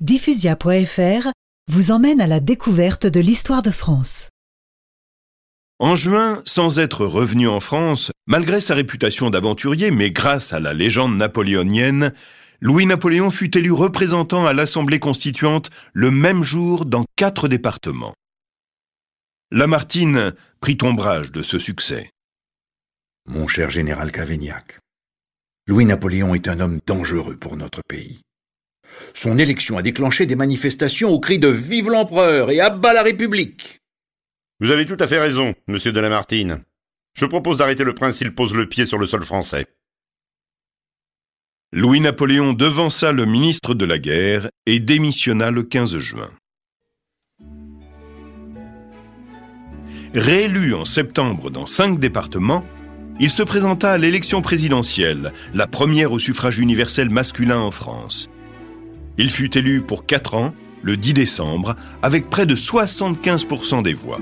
Diffusia.fr vous emmène à la découverte de l'histoire de France. En juin, sans être revenu en France, malgré sa réputation d'aventurier, mais grâce à la légende napoléonienne, Louis-Napoléon fut élu représentant à l'Assemblée constituante le même jour dans quatre départements. Lamartine prit ombrage de ce succès. Mon cher général Cavaignac, Louis-Napoléon est un homme dangereux pour notre pays. Son élection a déclenché des manifestations au cri de Vive l'empereur et abat la République. Vous avez tout à fait raison, monsieur de Lamartine. Je propose d'arrêter le prince s'il pose le pied sur le sol français. Louis-Napoléon devança le ministre de la Guerre et démissionna le 15 juin. Réélu en septembre dans cinq départements, il se présenta à l'élection présidentielle, la première au suffrage universel masculin en France. Il fut élu pour quatre ans, le 10 décembre, avec près de 75% des voix.